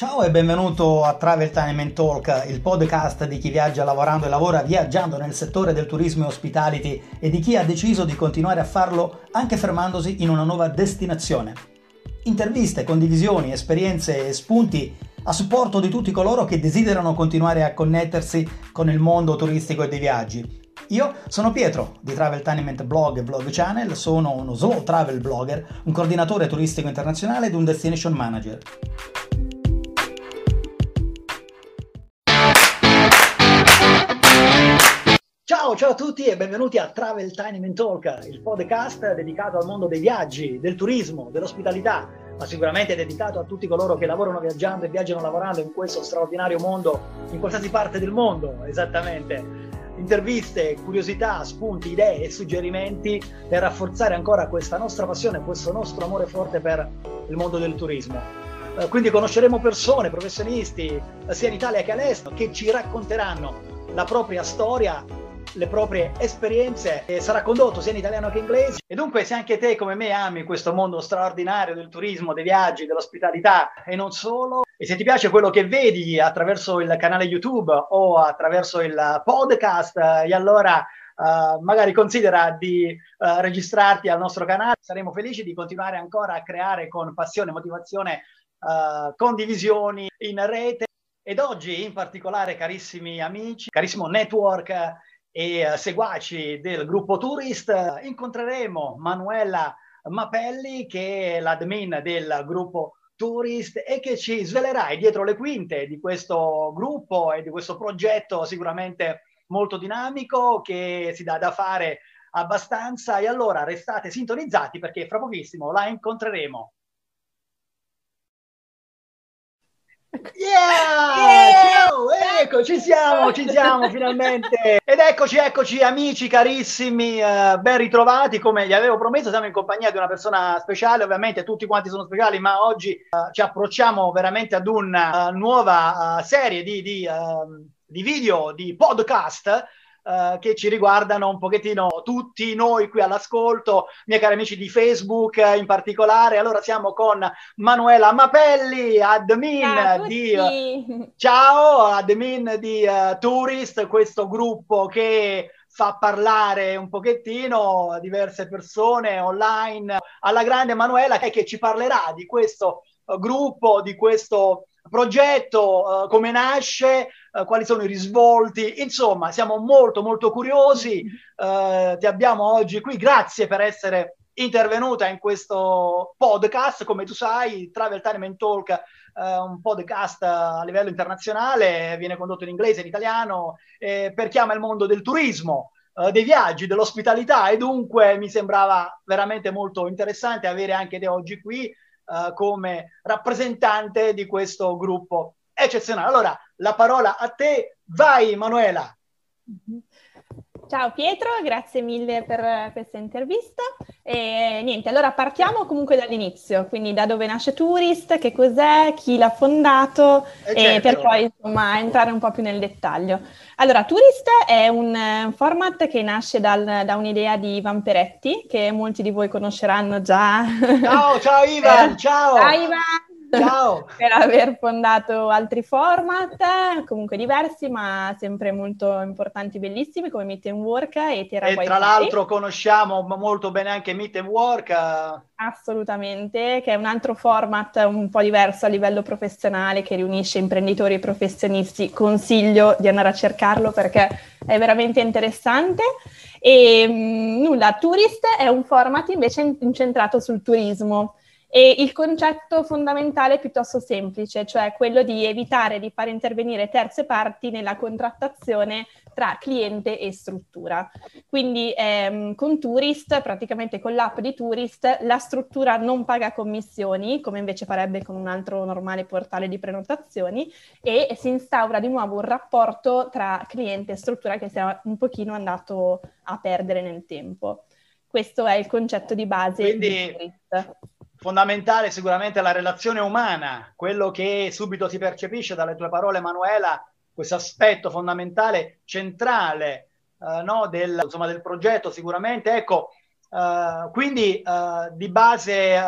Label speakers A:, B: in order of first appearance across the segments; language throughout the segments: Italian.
A: Ciao e benvenuto a Travel Time and Talk, il podcast di chi viaggia lavorando e lavora viaggiando nel settore del turismo e hospitality e di chi ha deciso di continuare a farlo anche fermandosi in una nuova destinazione. Interviste, condivisioni, esperienze e spunti a supporto di tutti coloro che desiderano continuare a connettersi con il mondo turistico e dei viaggi. Io sono Pietro di Travel Tenement Blog e Blog Channel, sono uno slow travel blogger, un coordinatore turistico internazionale ed un destination manager. Ciao, ciao a tutti e benvenuti a Travel Tiny Talk, il podcast dedicato al mondo dei viaggi, del turismo, dell'ospitalità, ma sicuramente dedicato a tutti coloro che lavorano viaggiando e viaggiano lavorando in questo straordinario mondo, in qualsiasi parte del mondo, esattamente. Interviste, curiosità, spunti, idee e suggerimenti per rafforzare ancora questa nostra passione, questo nostro amore forte per il mondo del turismo. Eh, quindi conosceremo persone, professionisti, sia in Italia che all'estero, che ci racconteranno la propria storia le proprie esperienze e sarà condotto sia in italiano che in inglese. E dunque, se anche te, come me, ami questo mondo straordinario del turismo, dei viaggi, dell'ospitalità e non solo, e se ti piace quello che vedi attraverso il canale YouTube o attraverso il podcast, e allora Uh, magari considera di uh, registrarti al nostro canale. Saremo felici di continuare ancora a creare con passione, motivazione, uh, condivisioni in rete. Ed oggi in particolare, carissimi amici, carissimo network e uh, seguaci del gruppo Tourist, incontreremo Manuela Mapelli, che è l'admin del gruppo Tourist e che ci svelerai dietro le quinte di questo gruppo e di questo progetto sicuramente molto dinamico che si dà da fare abbastanza. E allora restate sintonizzati perché fra pochissimo la incontreremo. Yeah! yeah! Ciao! Ecco, ci siamo, ci siamo finalmente. Ed eccoci, eccoci amici carissimi, uh, ben ritrovati. Come gli avevo promesso, siamo in compagnia di una persona speciale. Ovviamente tutti quanti sono speciali, ma oggi uh, ci approcciamo veramente ad una uh, nuova serie di, di, ehm, di video, di podcast Uh, che ci riguardano un pochettino tutti noi qui all'ascolto, miei cari amici di Facebook uh, in particolare. Allora siamo con Manuela Mapelli, admin ciao di Ciao, admin di Tourist, questo gruppo che fa parlare un pochettino diverse persone online alla grande Manuela che ci parlerà di questo gruppo, di questo progetto, uh, come nasce, uh, quali sono i risvolti, insomma siamo molto molto curiosi, uh, ti abbiamo oggi qui, grazie per essere intervenuta in questo podcast, come tu sai, Travel Time and Talk un podcast a livello internazionale, viene condotto in inglese e in italiano, eh, per chi ama il mondo del turismo, dei viaggi, dell'ospitalità. E dunque mi sembrava veramente molto interessante avere anche te oggi qui uh, come rappresentante di questo gruppo eccezionale. Allora, la parola a te, vai Manuela.
B: Ciao Pietro, grazie mille per questa intervista. E niente, allora partiamo comunque dall'inizio, quindi da dove nasce Tourist, che cos'è, chi l'ha fondato e, certo. e per poi insomma entrare un po' più nel dettaglio. Allora, Tourist è un format che nasce dal, da un'idea di Ivan Peretti, che molti di voi conosceranno già.
A: Ciao, ciao Ivan, ciao!
B: Ciao Ivan! Ciao! per aver fondato altri format, comunque diversi, ma sempre molto importanti, bellissimi, come Meet and Work e Terra
A: E tra l'altro conosciamo molto bene anche Meet and Work.
B: Assolutamente, che è un altro format un po' diverso a livello professionale che riunisce imprenditori e professionisti. Consiglio di andare a cercarlo perché è veramente interessante. E mm, nulla, Tourist è un format invece incentrato sul turismo e il concetto fondamentale è piuttosto semplice, cioè quello di evitare di far intervenire terze parti nella contrattazione tra cliente e struttura. Quindi ehm, con Tourist, praticamente con l'app di Tourist, la struttura non paga commissioni, come invece farebbe con un altro normale portale di prenotazioni, e si instaura di nuovo un rapporto tra cliente e struttura che si è un pochino andato a perdere nel tempo. Questo è il concetto di base
A: Quindi... di Tourist fondamentale sicuramente la relazione umana, quello che subito si percepisce dalle tue parole, Manuela, questo aspetto fondamentale, centrale uh, no, del, insomma, del, progetto sicuramente. Ecco, uh, quindi uh, di base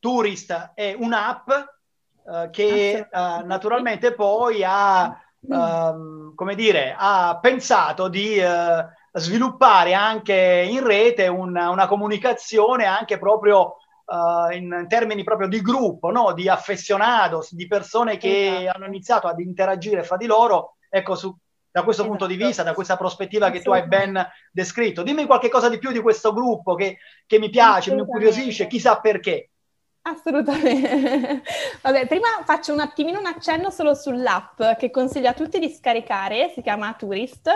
A: Tourist è un'app uh, che uh, naturalmente poi ha, um, come dire, ha pensato di sviluppare anche in rete una, una comunicazione anche proprio in termini proprio di gruppo, no? di affezionados, di persone che esatto. hanno iniziato ad interagire fra di loro. Ecco, su, da questo esatto. punto di vista, da questa prospettiva che tu hai ben descritto. Dimmi qualche cosa di più di questo gruppo che, che mi piace, mi incuriosisce, chissà perché.
B: Assolutamente. Vabbè, prima faccio un attimino un accenno solo sull'app che consiglio a tutti di scaricare, si chiama Tourist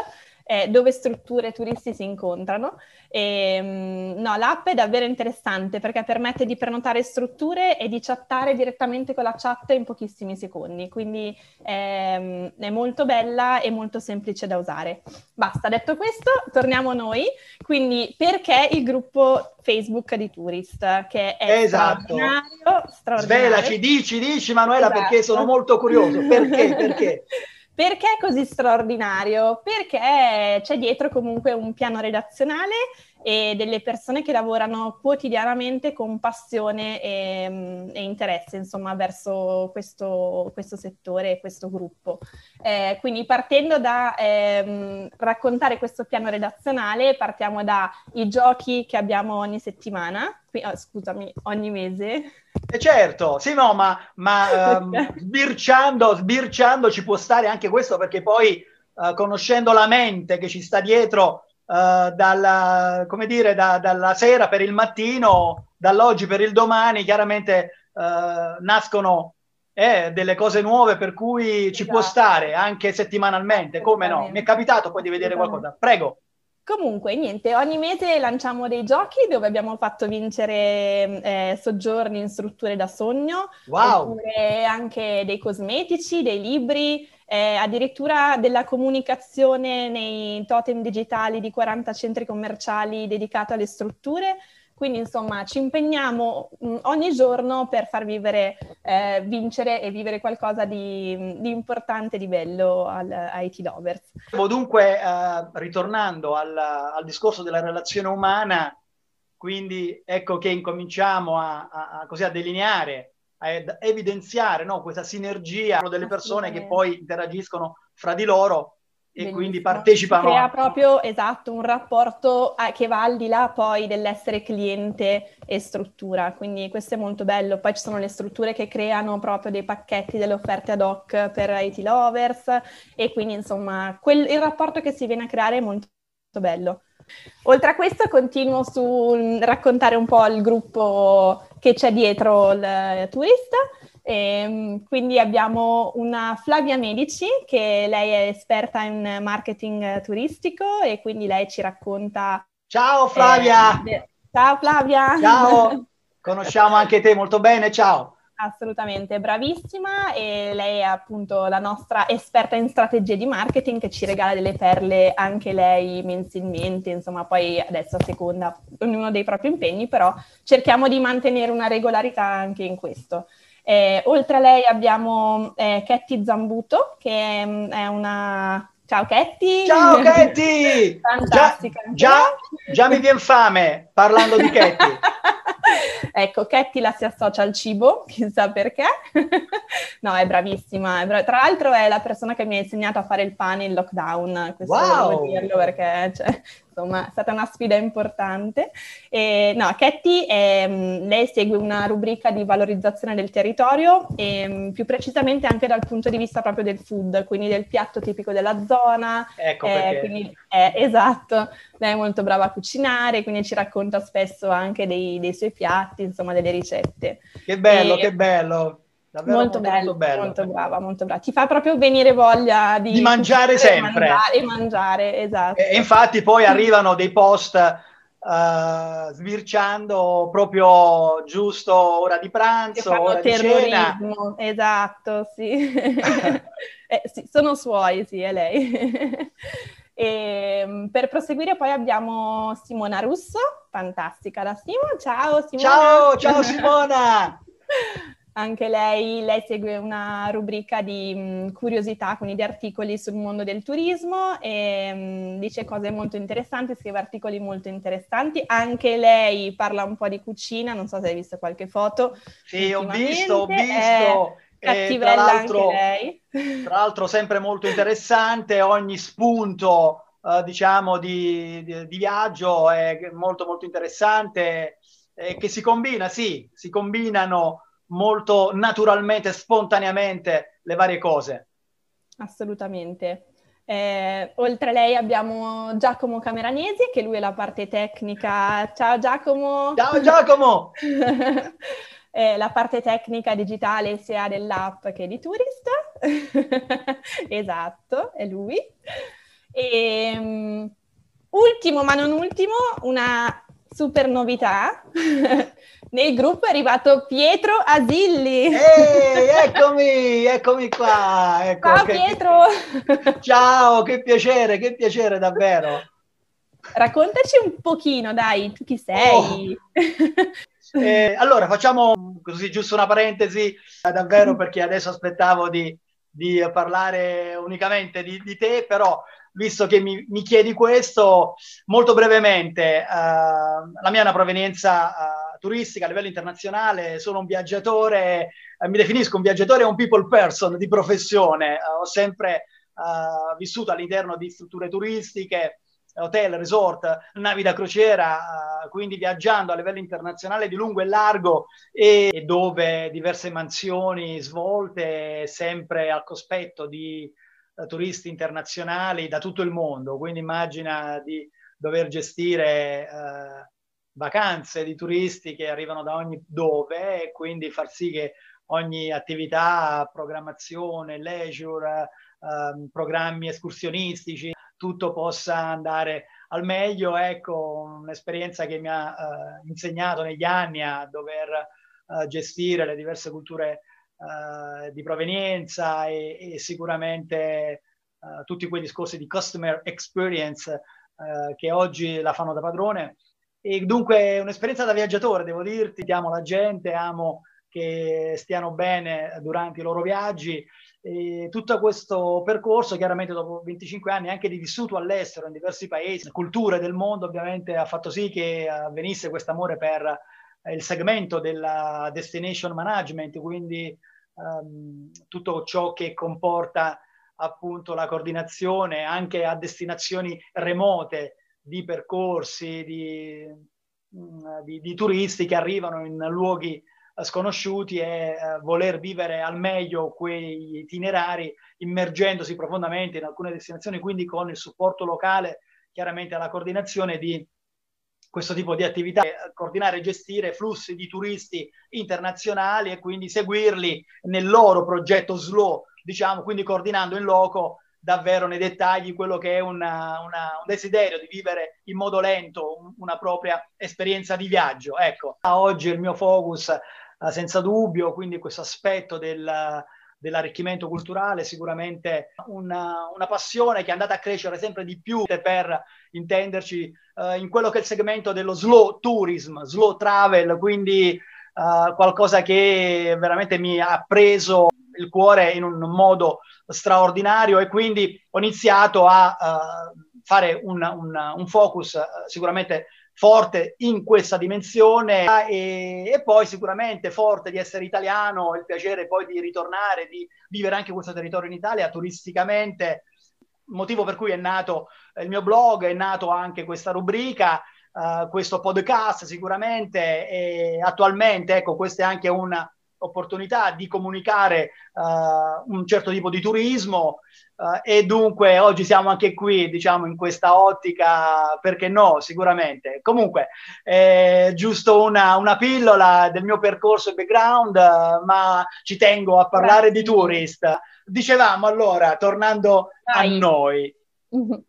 B: eh, dove strutture e turisti si incontrano. E, ehm, no, l'app è davvero interessante perché permette di prenotare strutture e di chattare direttamente con la chat in pochissimi secondi, quindi ehm, è molto bella e molto semplice da usare. Basta, detto questo, torniamo a noi. Quindi perché il gruppo Facebook di Tourist, che è esatto. straordinario,
A: straordinario. Svelaci, dici, dici Manuela, esatto. perché sono molto curioso. Perché? Perché?
B: Perché è così straordinario? Perché c'è dietro comunque un piano redazionale e delle persone che lavorano quotidianamente con passione e, e interesse, insomma, verso questo, questo settore e questo gruppo. Eh, quindi partendo da ehm, raccontare questo piano redazionale, partiamo dai giochi che abbiamo ogni settimana, qui, oh, scusami, ogni mese.
A: Eh certo, sì, no, ma, ma um, sbirciando, sbirciando ci può stare anche questo perché poi uh, conoscendo la mente che ci sta dietro uh, dalla, come dire, da, dalla sera per il mattino, dall'oggi per il domani, chiaramente uh, nascono eh, delle cose nuove per cui ci esatto. può stare anche settimanalmente, come no? Mi è capitato poi di vedere qualcosa. Prego.
B: Comunque, niente, ogni mese lanciamo dei giochi dove abbiamo fatto vincere eh, soggiorni in strutture da sogno, wow. oppure anche dei cosmetici, dei libri, eh, addirittura della comunicazione nei totem digitali di 40 centri commerciali dedicati alle strutture. Quindi insomma ci impegniamo mh, mm, ogni giorno per far vivere, eh, vincere e vivere qualcosa di, di importante, di bello al, ai IT lovers.
A: Dunque, eh, ritornando al, al, discorso della relazione umana, quindi ecco che incominciamo a, a, a, così, a delineare, a evidenziare no, questa sinergia delle persone che poi interagiscono fra di loro e quindi partecipano.
B: Crea proprio, esatto, un rapporto eh, che va al di là poi dell'essere cliente e struttura, quindi questo è molto bello. Poi ci sono le strutture che creano proprio dei pacchetti, delle offerte ad hoc per IT lovers e quindi insomma quel, il rapporto che si viene a creare è molto, molto bello. Oltre a questo continuo su raccontare un po' il gruppo che c'è dietro il turista e, ehm, quindi abbiamo una Flavia Medici, che lei è esperta in marketing turistico e quindi lei ci racconta...
A: Ciao Flavia!
B: Eh, ciao Flavia!
A: Ciao! Conosciamo anche te molto bene, ciao!
B: Assolutamente, bravissima e lei è appunto la nostra esperta in strategie di marketing che ci regala delle perle anche lei mensilmente, insomma poi adesso a seconda ognuno dei propri impegni, però cerchiamo di mantenere una regolarità anche in questo. Eh, oltre a lei abbiamo eh, Ketty Zambuto, che mm, è una... Ciao Ketty!
A: Ciao Ketty! Fantastica! Già, già, già mi viene fame parlando di Ketty.
B: ecco, Ketty la si associa al cibo, chissà perché. no, è bravissima. È brav- Tra l'altro è la persona che mi ha insegnato a fare il pane in lockdown. Questo wow. devo dirlo perché cioè, insomma è stata una sfida importante. E, no, Ketty, mm, lei segue una rubrica di valorizzazione del territorio e mm, più precisamente anche dal punto di vista proprio del food, quindi del piatto tipico della zona.
A: Ecco eh,
B: quindi, eh, esatto, lei è molto brava a cucinare, quindi ci racconta spesso anche dei, dei suoi piatti, insomma delle ricette.
A: Che bello, e, che bello!
B: Davvero molto, molto, bello, bello, molto brava, molto brava. Ti fa proprio venire voglia di,
A: di mangiare sempre.
B: E mangiare, esatto.
A: E infatti poi arrivano dei post uh, sbirciando proprio giusto ora di pranzo, ora di cena.
B: Esatto, sì. eh, sì. Sono suoi, sì, è lei. e, ehm, per proseguire poi abbiamo Simona Russo, fantastica la Simo. Ciao Simona!
A: Ciao, ciao Simona!
B: Anche lei, lei segue una rubrica di mh, curiosità, quindi di articoli sul mondo del turismo e mh, dice cose molto interessanti, scrive articoli molto interessanti. Anche lei parla un po' di cucina, non so se hai visto qualche foto.
A: Sì, ho visto, ho visto.
B: Cattivella tra l'altro, anche
A: lei. Tra l'altro sempre molto interessante, ogni spunto uh, diciamo di, di, di, viaggio è molto molto interessante e che si combina, sì, si combinano molto naturalmente, spontaneamente le varie cose.
B: Assolutamente. Eh, oltre a lei abbiamo Giacomo Cameranesi, che lui è la parte tecnica. Ciao Giacomo!
A: Ciao Giacomo!
B: eh, la parte tecnica digitale sia dell'app che di Tourist. esatto, è lui. E, um, ultimo ma non ultimo, una super novità. Nel gruppo è arrivato Pietro Asilli.
A: Ehi, eccomi, eccomi qua. Ecco,
B: Ciao che... Pietro.
A: Ciao, che piacere, che piacere davvero.
B: Raccontaci un pochino, dai, tu chi sei?
A: Oh. Eh, allora, facciamo così giusto una parentesi, eh, davvero perché adesso aspettavo di, di parlare unicamente di, di te, però visto che mi, mi chiedi questo, molto brevemente, uh, la mia è una provenienza uh, turistica a livello internazionale, sono un viaggiatore, uh, mi definisco un viaggiatore e un people person di professione, ho sempre vissuto all'interno di strutture turistiche, hotel, resort, navi da crociera, quindi viaggiando a livello internazionale di lungo e largo e dove diverse mansioni svolte sempre al cospetto di turisti internazionali da tutto il mondo, quindi immagina di dover gestire eh, vacanze di turisti che arrivano da ogni dove e quindi far sì che ogni attività, programmazione, leisure, eh, programmi escursionistici, tutto possa andare al meglio. Ecco, un'esperienza che mi ha eh, insegnato negli anni a dover eh, gestire le diverse culture uh, di provenienza e, e sicuramente uh, tutti quei discorsi di customer experience uh, che oggi la fanno da padrone. E dunque un'esperienza da viaggiatore, devo dirti, amo la gente, amo che stiano bene durante i loro viaggi. E tutto questo percorso, chiaramente dopo 25 anni anche di vissuto all'estero in diversi paesi, culture del mondo, ovviamente ha fatto sì che avvenisse questo amore per il segmento della destination management, quindi um, tutto ciò che comporta appunto la coordinazione anche a destinazioni remote di percorsi, di, mm, di, di turisti che arrivano in luoghi sconosciuti e uh, voler vivere al meglio quei itinerari immergendosi profondamente in alcune destinazioni, quindi con il supporto locale chiaramente alla coordinazione di questo tipo di attività, coordinare e gestire flussi di turisti internazionali e quindi seguirli nel loro progetto slow, diciamo, quindi coordinando in loco davvero nei dettagli quello che è una, una, un desiderio di vivere in modo lento una propria esperienza di viaggio. Ecco, oggi il mio focus uh, senza dubbio, quindi questo aspetto del, dell'arricchimento culturale, sicuramente una, una, passione che è andata a crescere sempre di più per intenderci uh, in quello che è il segmento dello slow tourism, slow travel, quindi uh, qualcosa che veramente mi ha preso il cuore in un modo straordinario e quindi ho iniziato a uh, fare un, un, un focus sicuramente forte in questa dimensione e, e, poi sicuramente forte di essere italiano, il piacere poi di ritornare, di vivere anche questo territorio in Italia turisticamente, motivo per cui è nato il mio blog, è nato anche questa rubrica, uh, questo podcast sicuramente e attualmente ecco questa è anche una opportunità di comunicare uh, un certo tipo di turismo uh, e dunque oggi siamo anche qui, diciamo, in questa ottica, perché no, sicuramente. Comunque, eh, giusto una, una, pillola del mio percorso e background, uh, ma ci tengo a parlare Grazie. di tourist. Dicevamo allora, tornando Dai. a noi.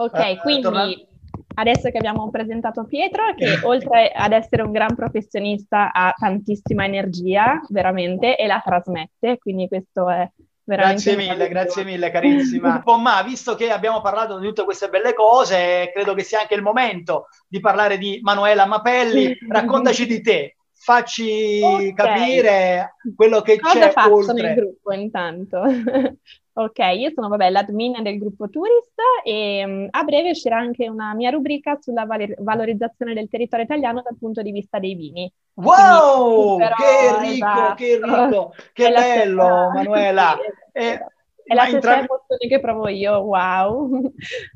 B: Ok, quindi... Tornando adesso che abbiamo presentato Pietro, che oltre ad essere un gran professionista ha tantissima energia, veramente, e la trasmette, quindi questo è
A: Grazie mille, grazie mille carissima. ma visto che abbiamo parlato di tutte queste belle cose, credo che sia anche il momento di parlare di Manuela Mapelli. Raccontaci di te. facci okay. capire quello che
B: Cosa
A: c'è
B: faccio
A: oltre.
B: nel gruppo intanto? ok, io sono vabbè, l'admin del gruppo Tourist e um, a breve uscirà anche una mia rubrica sulla val- valorizzazione del territorio italiano dal punto di vista dei vini.
A: Wow, però, che ricco, esatto. che ricco, che bello stessa... Manuela.
B: Eh, è la stessa intra... emozione che provo io, wow.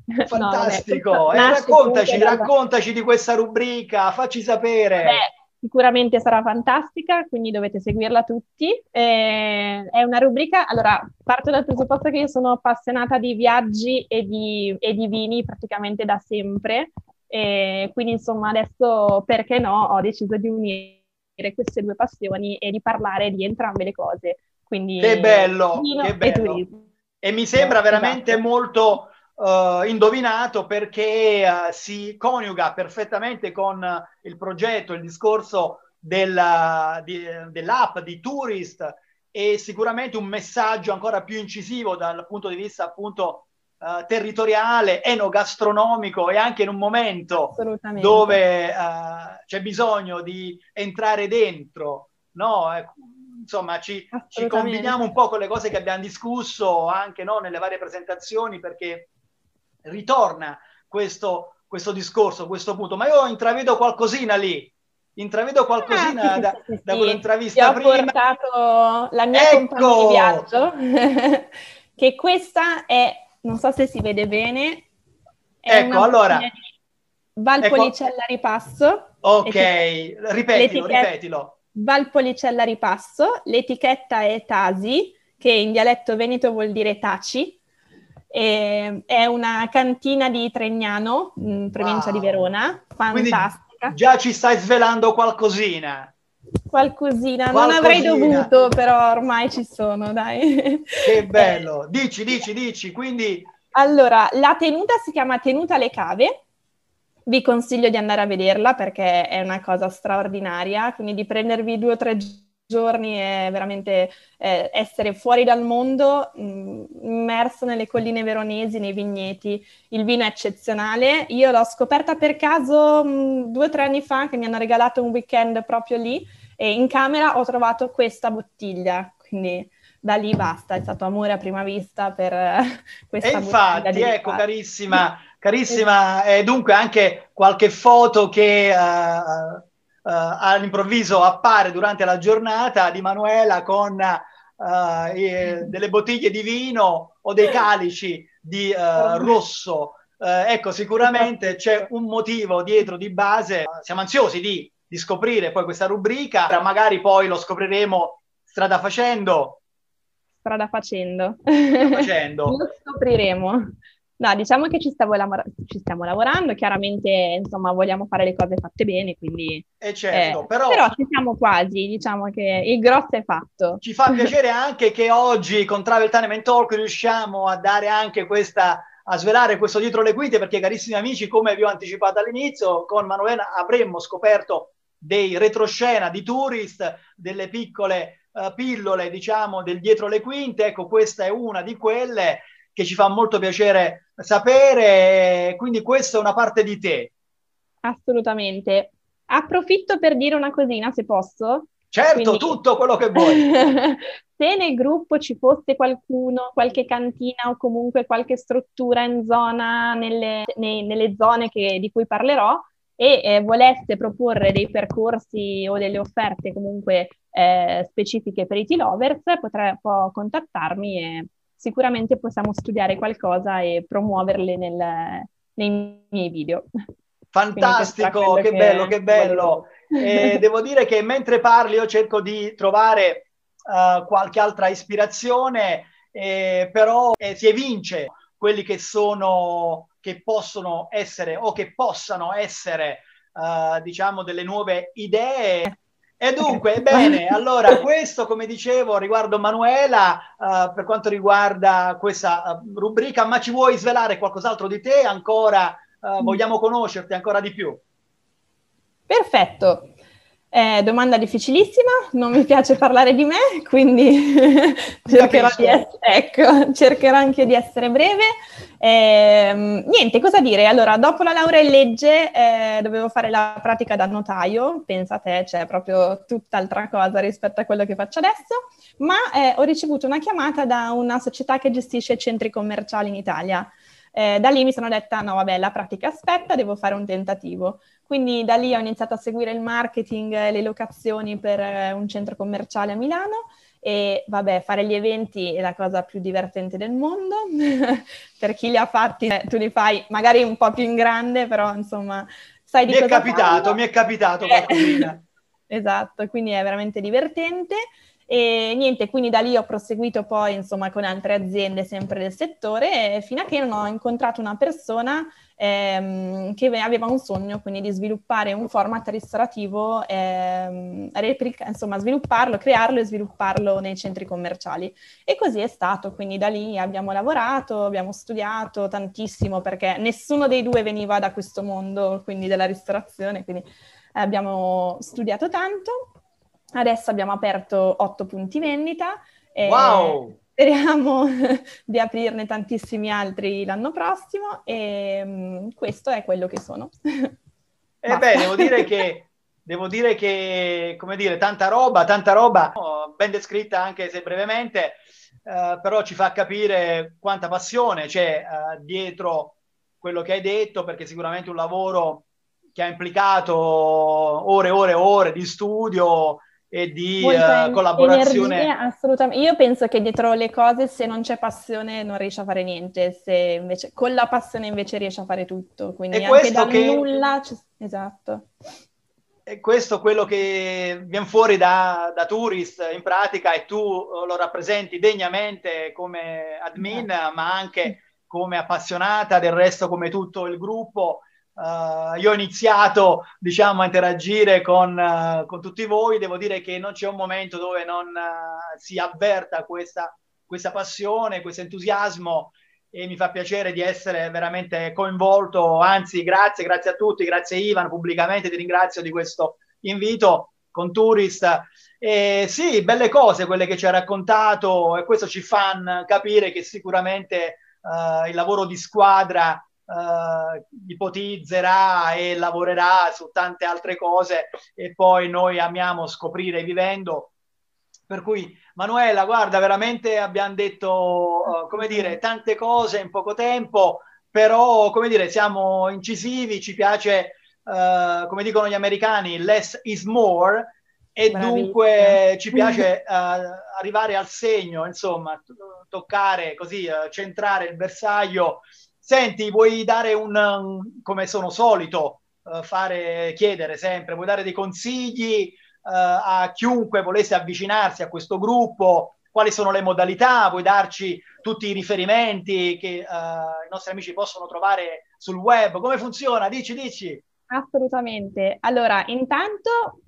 A: Fantastico, no, vabbè, eh, raccontaci, raccontaci di questa rubrica, facci sapere.
B: Beh, sicuramente sarà fantastica, quindi dovete seguirla tutti. Eh, è una rubrica, allora parto dal presupposto che io sono appassionata di viaggi e di, e di vini praticamente da sempre, e quindi insomma adesso perché no ho deciso di unire queste due passioni e di parlare di entrambe le cose. Quindi,
A: che bello, che bello. E, e mi sembra veramente esatto. molto uh, indovinato perché uh, si coniuga perfettamente con uh, il progetto, il discorso della, di, dell'app di Tourist e sicuramente un messaggio ancora più incisivo dal punto di vista appunto territoriale, enogastronomico e anche in un momento dove c'è bisogno di entrare dentro, no? Eh, insomma, ci, ci, combiniamo un po' con le cose che abbiamo discusso anche no, nelle varie presentazioni perché ritorna questo, questo discorso, questo punto, ma io intravedo qualcosina lì, intravedo qualcosina ah, da, sì, sì, da quell'intervista
B: prima. Ho portato la mia ecco! compagna di viaggio, che questa è, non so se si vede bene,
A: ecco, allora...
B: Valpolicella ecco. Ripasso.
A: Ok, ripetilo, ripetilo.
B: Valpolicella Ripasso, l'etichetta è Tasi, che in dialetto veneto vuol dire taci, e è una cantina di Tregnano, in provincia wow. di Verona, fantastica.
A: Quindi già ci stai svelando qualcosina.
B: Qualcosina, qualcosina, non avrei dovuto, però ormai ci sono, dai.
A: Che bello, dici, dici, dici, quindi...
B: Allora, la tenuta si chiama Tenuta Le Cave, vi consiglio di andare a vederla perché è una cosa straordinaria, quindi di prendervi due o tre giorni giorni è veramente eh, essere fuori dal mondo, mh, mm, immerso nelle colline veronesi, nei vigneti. Il vino è eccezionale. Io l'ho scoperta per caso mh, mm, due o tre anni fa che mi hanno regalato un weekend proprio lì e in camera ho trovato questa bottiglia, quindi da lì basta, è stato amore a prima vista per questa
A: e infatti, ecco carissima, carissima, e dunque anche qualche foto che... Uh, all'improvviso appare durante la giornata di Manuela con eh, delle bottiglie di vino o dei calici di uh, rosso. ecco, sicuramente c'è un motivo dietro di base. Siamo ansiosi di, di scoprire poi questa rubrica, magari poi lo scopriremo strada facendo.
B: Strada facendo.
A: Strada facendo.
B: lo scopriremo. No, diciamo che ci stiamo, lavora- ci stiamo, lavorando, chiaramente insomma vogliamo fare le cose fatte bene, quindi...
A: Eh certo, eh, però...
B: Però ci siamo quasi, diciamo che il grosso è fatto.
A: Ci fa piacere anche che oggi con Travel Time Talk riusciamo a dare anche questa, a svelare questo dietro le quinte, perché carissimi amici, come vi ho anticipato all'inizio, con Manuela avremmo scoperto dei retroscena di tourist, delle piccole uh, pillole, diciamo, del dietro le quinte, ecco questa è una di quelle che ci fa molto piacere sapere, quindi questa è una parte di te.
B: Assolutamente. Approfitto per dire una cosina, se posso.
A: Certo, quindi, tutto quello che vuoi.
B: se nel gruppo ci fosse qualcuno, qualche cantina o comunque qualche struttura in zona, nelle, nei, nelle zone che, di cui parlerò, e eh, volesse proporre dei percorsi o delle offerte comunque eh, specifiche per i T-Lovers, potrà, può contattarmi e sicuramente possiamo studiare qualcosa e promuoverle nel, nei miei video.
A: Fantastico, che, che, bello, che bello. Eh, devo dire che mentre parli io cerco di trovare uh, qualche altra ispirazione, eh, però eh, si evince quelli che sono, che possono essere o che possano essere, uh, diciamo, delle nuove idee e dunque, bene, allora questo come dicevo riguardo Manuela, uh, per quanto riguarda questa uh, rubrica, ma ci vuoi svelare qualcos'altro di te ancora? Uh, vogliamo conoscerti ancora di più.
B: Perfetto. Eh, domanda difficilissima, non mi piace parlare di me, quindi cercherò, di essere, ecco, cercherò, anche di essere breve. Eh, niente, cosa dire? Allora, dopo la laurea in legge eh, dovevo fare la pratica da notaio, pensa a te, c'è cioè proprio tutt'altra cosa rispetto a quello che faccio adesso, ma eh, ho ricevuto una chiamata da una società che gestisce centri commerciali in Italia. Eh, da lì mi sono detta, no vabbè, la pratica aspetta, devo fare un tentativo. Quindi da lì ho iniziato a seguire il marketing e le locazioni per eh, un centro commerciale a Milano e vabbè, fare gli eventi è la cosa più divertente del mondo. per chi li ha fatti, eh, tu li fai magari un po' più in grande, però insomma, sai di
A: mi
B: cosa
A: è capitato,
B: parlo.
A: mi è capitato qualcosina.
B: esatto, quindi è veramente divertente. E niente, quindi da lì ho proseguito poi insomma con altre aziende sempre del settore fino a che non ho incontrato una persona ehm, che aveva un sogno quindi di sviluppare un format ristorativo, ehm, replica, insomma svilupparlo, crearlo e svilupparlo nei centri commerciali. E così è stato, quindi da lì abbiamo lavorato, abbiamo studiato tantissimo perché nessuno dei due veniva da questo mondo, quindi della ristorazione, quindi abbiamo studiato tanto Adesso abbiamo aperto otto punti vendita.
A: E wow!
B: Speriamo di aprirne tantissimi altri l'anno prossimo e um, questo è quello che sono.
A: E eh beh, devo dire che, devo dire che, come dire, tanta roba, tanta roba, ben descritta anche se brevemente, eh, però ci fa capire quanta passione c'è eh, dietro quello che hai detto, perché sicuramente un lavoro che ha implicato ore e ore e ore di studio, e di uh, collaborazione.
B: Energie, assolutamente. Io penso che dietro le cose, se non c'è passione, non riesci a fare niente. Se invece con la passione invece riesci a fare tutto. Quindi e anche da che... nulla. Esatto.
A: E questo quello che viene fuori da, da, Tourist in pratica e tu lo rappresenti degnamente come admin, esatto. ma anche come appassionata, del resto come tutto il gruppo Uh, io ho iniziato diciamo, a interagire con, uh, con, tutti voi, devo dire che non c'è un momento dove non uh, si avverta questa, questa, passione, questo entusiasmo e mi fa piacere di essere veramente coinvolto, anzi grazie, grazie a tutti, grazie Ivan, pubblicamente ti ringrazio di questo invito con Tourist. E sì, belle cose quelle che ci ha raccontato e questo ci fa capire che sicuramente il lavoro di squadra Uh, ipotizzerà e lavorerà su tante altre cose e poi noi amiamo scoprire vivendo. Per cui Manuela, guarda, veramente abbiamo detto, uh, come dire, tante cose in poco tempo, però, come dire, siamo incisivi, ci piace, uh, come dicono gli americani, less is more, e Bravissima. dunque ci piace arrivare al segno, insomma, toccare così, centrare il bersaglio Senti, vuoi dare un, come sono solito uh, fare, chiedere sempre, vuoi dare dei consigli uh, a chiunque volesse avvicinarsi a questo gruppo? Quali sono le modalità? Vuoi darci tutti i riferimenti che uh, i nostri amici possono trovare sul web? Come funziona? Dici, dici.
B: Assolutamente. Allora, intanto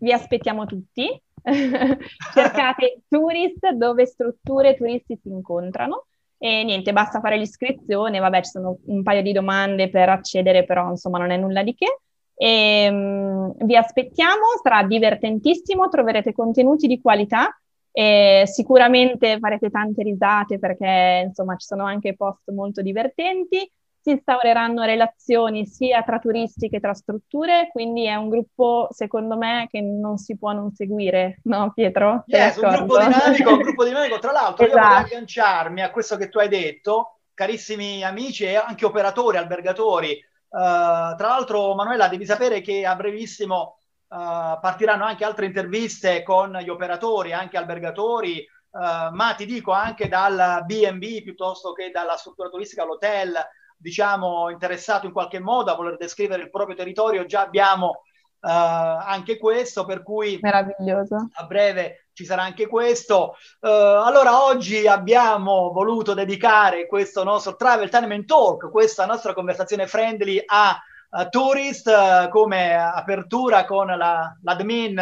B: vi aspettiamo tutti. Cercate Tourist dove strutture turisti si incontrano e niente, basta fare l'iscrizione, vabbè, ci sono un paio di domande per accedere, però insomma non è nulla di che. E, um, vi aspettiamo, sarà divertentissimo, troverete contenuti di qualità e sicuramente farete tante risate perché insomma ci sono anche post molto divertenti si instaureranno relazioni sia tra turisti che tra strutture, quindi è un gruppo, secondo me, che non si può non seguire, no Pietro?
A: Yes, un gruppo dinamico, un gruppo dinamico. Tra l'altro, esatto. io vorrei esatto. agganciarmi a questo che tu hai detto, carissimi amici e anche operatori, albergatori. Uh, tra l'altro, Manuela, devi sapere che a brevissimo uh, partiranno anche altre interviste con gli operatori, anche albergatori, uh, ma ti dico anche dal B&B piuttosto che dalla struttura turistica all'hotel, diciamo, interessato in qualche modo a voler descrivere il proprio territorio, già abbiamo uh, anche questo, per cui
B: Meraviglioso.
A: a breve ci sarà anche questo. Uh, allora oggi abbiamo voluto dedicare questo nostro Travel Time and Talk, questa nostra conversazione friendly a, a Tourist uh, come apertura con la, l'admin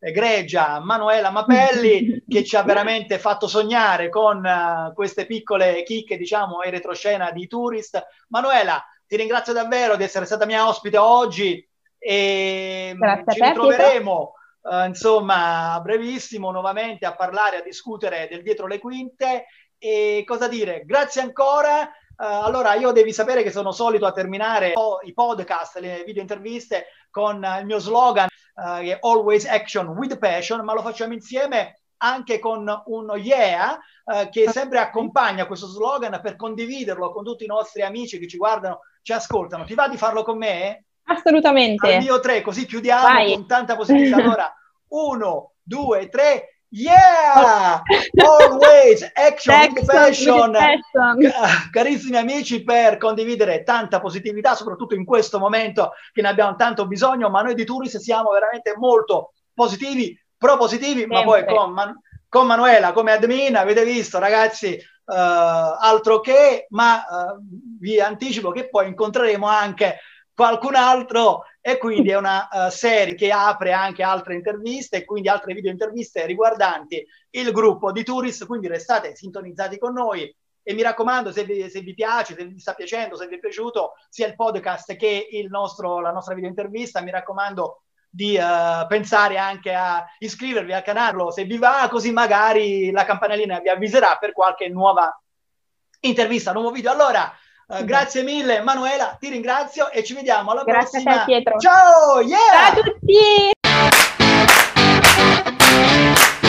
A: egregia Manuela Mapelli che ci ha veramente fatto sognare con uh, queste piccole chicche, diciamo, in retroscena di Tourist. Manuela, ti ringrazio davvero di essere stata mia ospite oggi. e Grazie ci ritroveremo uh, insomma a brevissimo nuovamente a parlare, a discutere del dietro le quinte e cosa dire, grazie ancora. Uh, allora, io devi sapere che sono solito a terminare i podcast, le video interviste con il mio slogan uh, che è Always Action with Passion, ma lo facciamo insieme anche con un yeah uh, che sempre accompagna questo slogan per condividerlo con tutti i nostri amici che ci guardano, ci ascoltano. Ti va di farlo con me?
B: Assolutamente.
A: Al mio tre, così chiudiamo Vai. con tanta positività. Allora, uno, due, tre. Yeah! Always action, action passion. Carissimi amici, per condividere tanta positività, soprattutto in questo momento che ne abbiamo tanto bisogno, ma noi di Turis siamo veramente molto positivi, propositivi, Sempre. ma poi con, Man- con, Manuela come admin avete visto, ragazzi, uh, altro che, ma uh, vi anticipo che poi incontreremo anche qualcun altro e quindi è una uh, serie che apre anche altre interviste e quindi altre video interviste riguardanti il gruppo di Tourist, quindi restate sintonizzati con noi e mi raccomando se vi, se vi piace, se vi sta piacendo, se vi è piaciuto sia il podcast che il nostro, la nostra video intervista, mi raccomando di uh, pensare anche a iscrivervi al canale se vi va, così magari la campanellina vi avviserà per qualche nuova intervista, nuovo video. Allora, Uh, grazie mille Manuela, ti ringrazio e ci vediamo alla
B: grazie
A: prossima.
B: Grazie a te Pietro.
A: Ciao, yeah!
B: Ciao a tutti!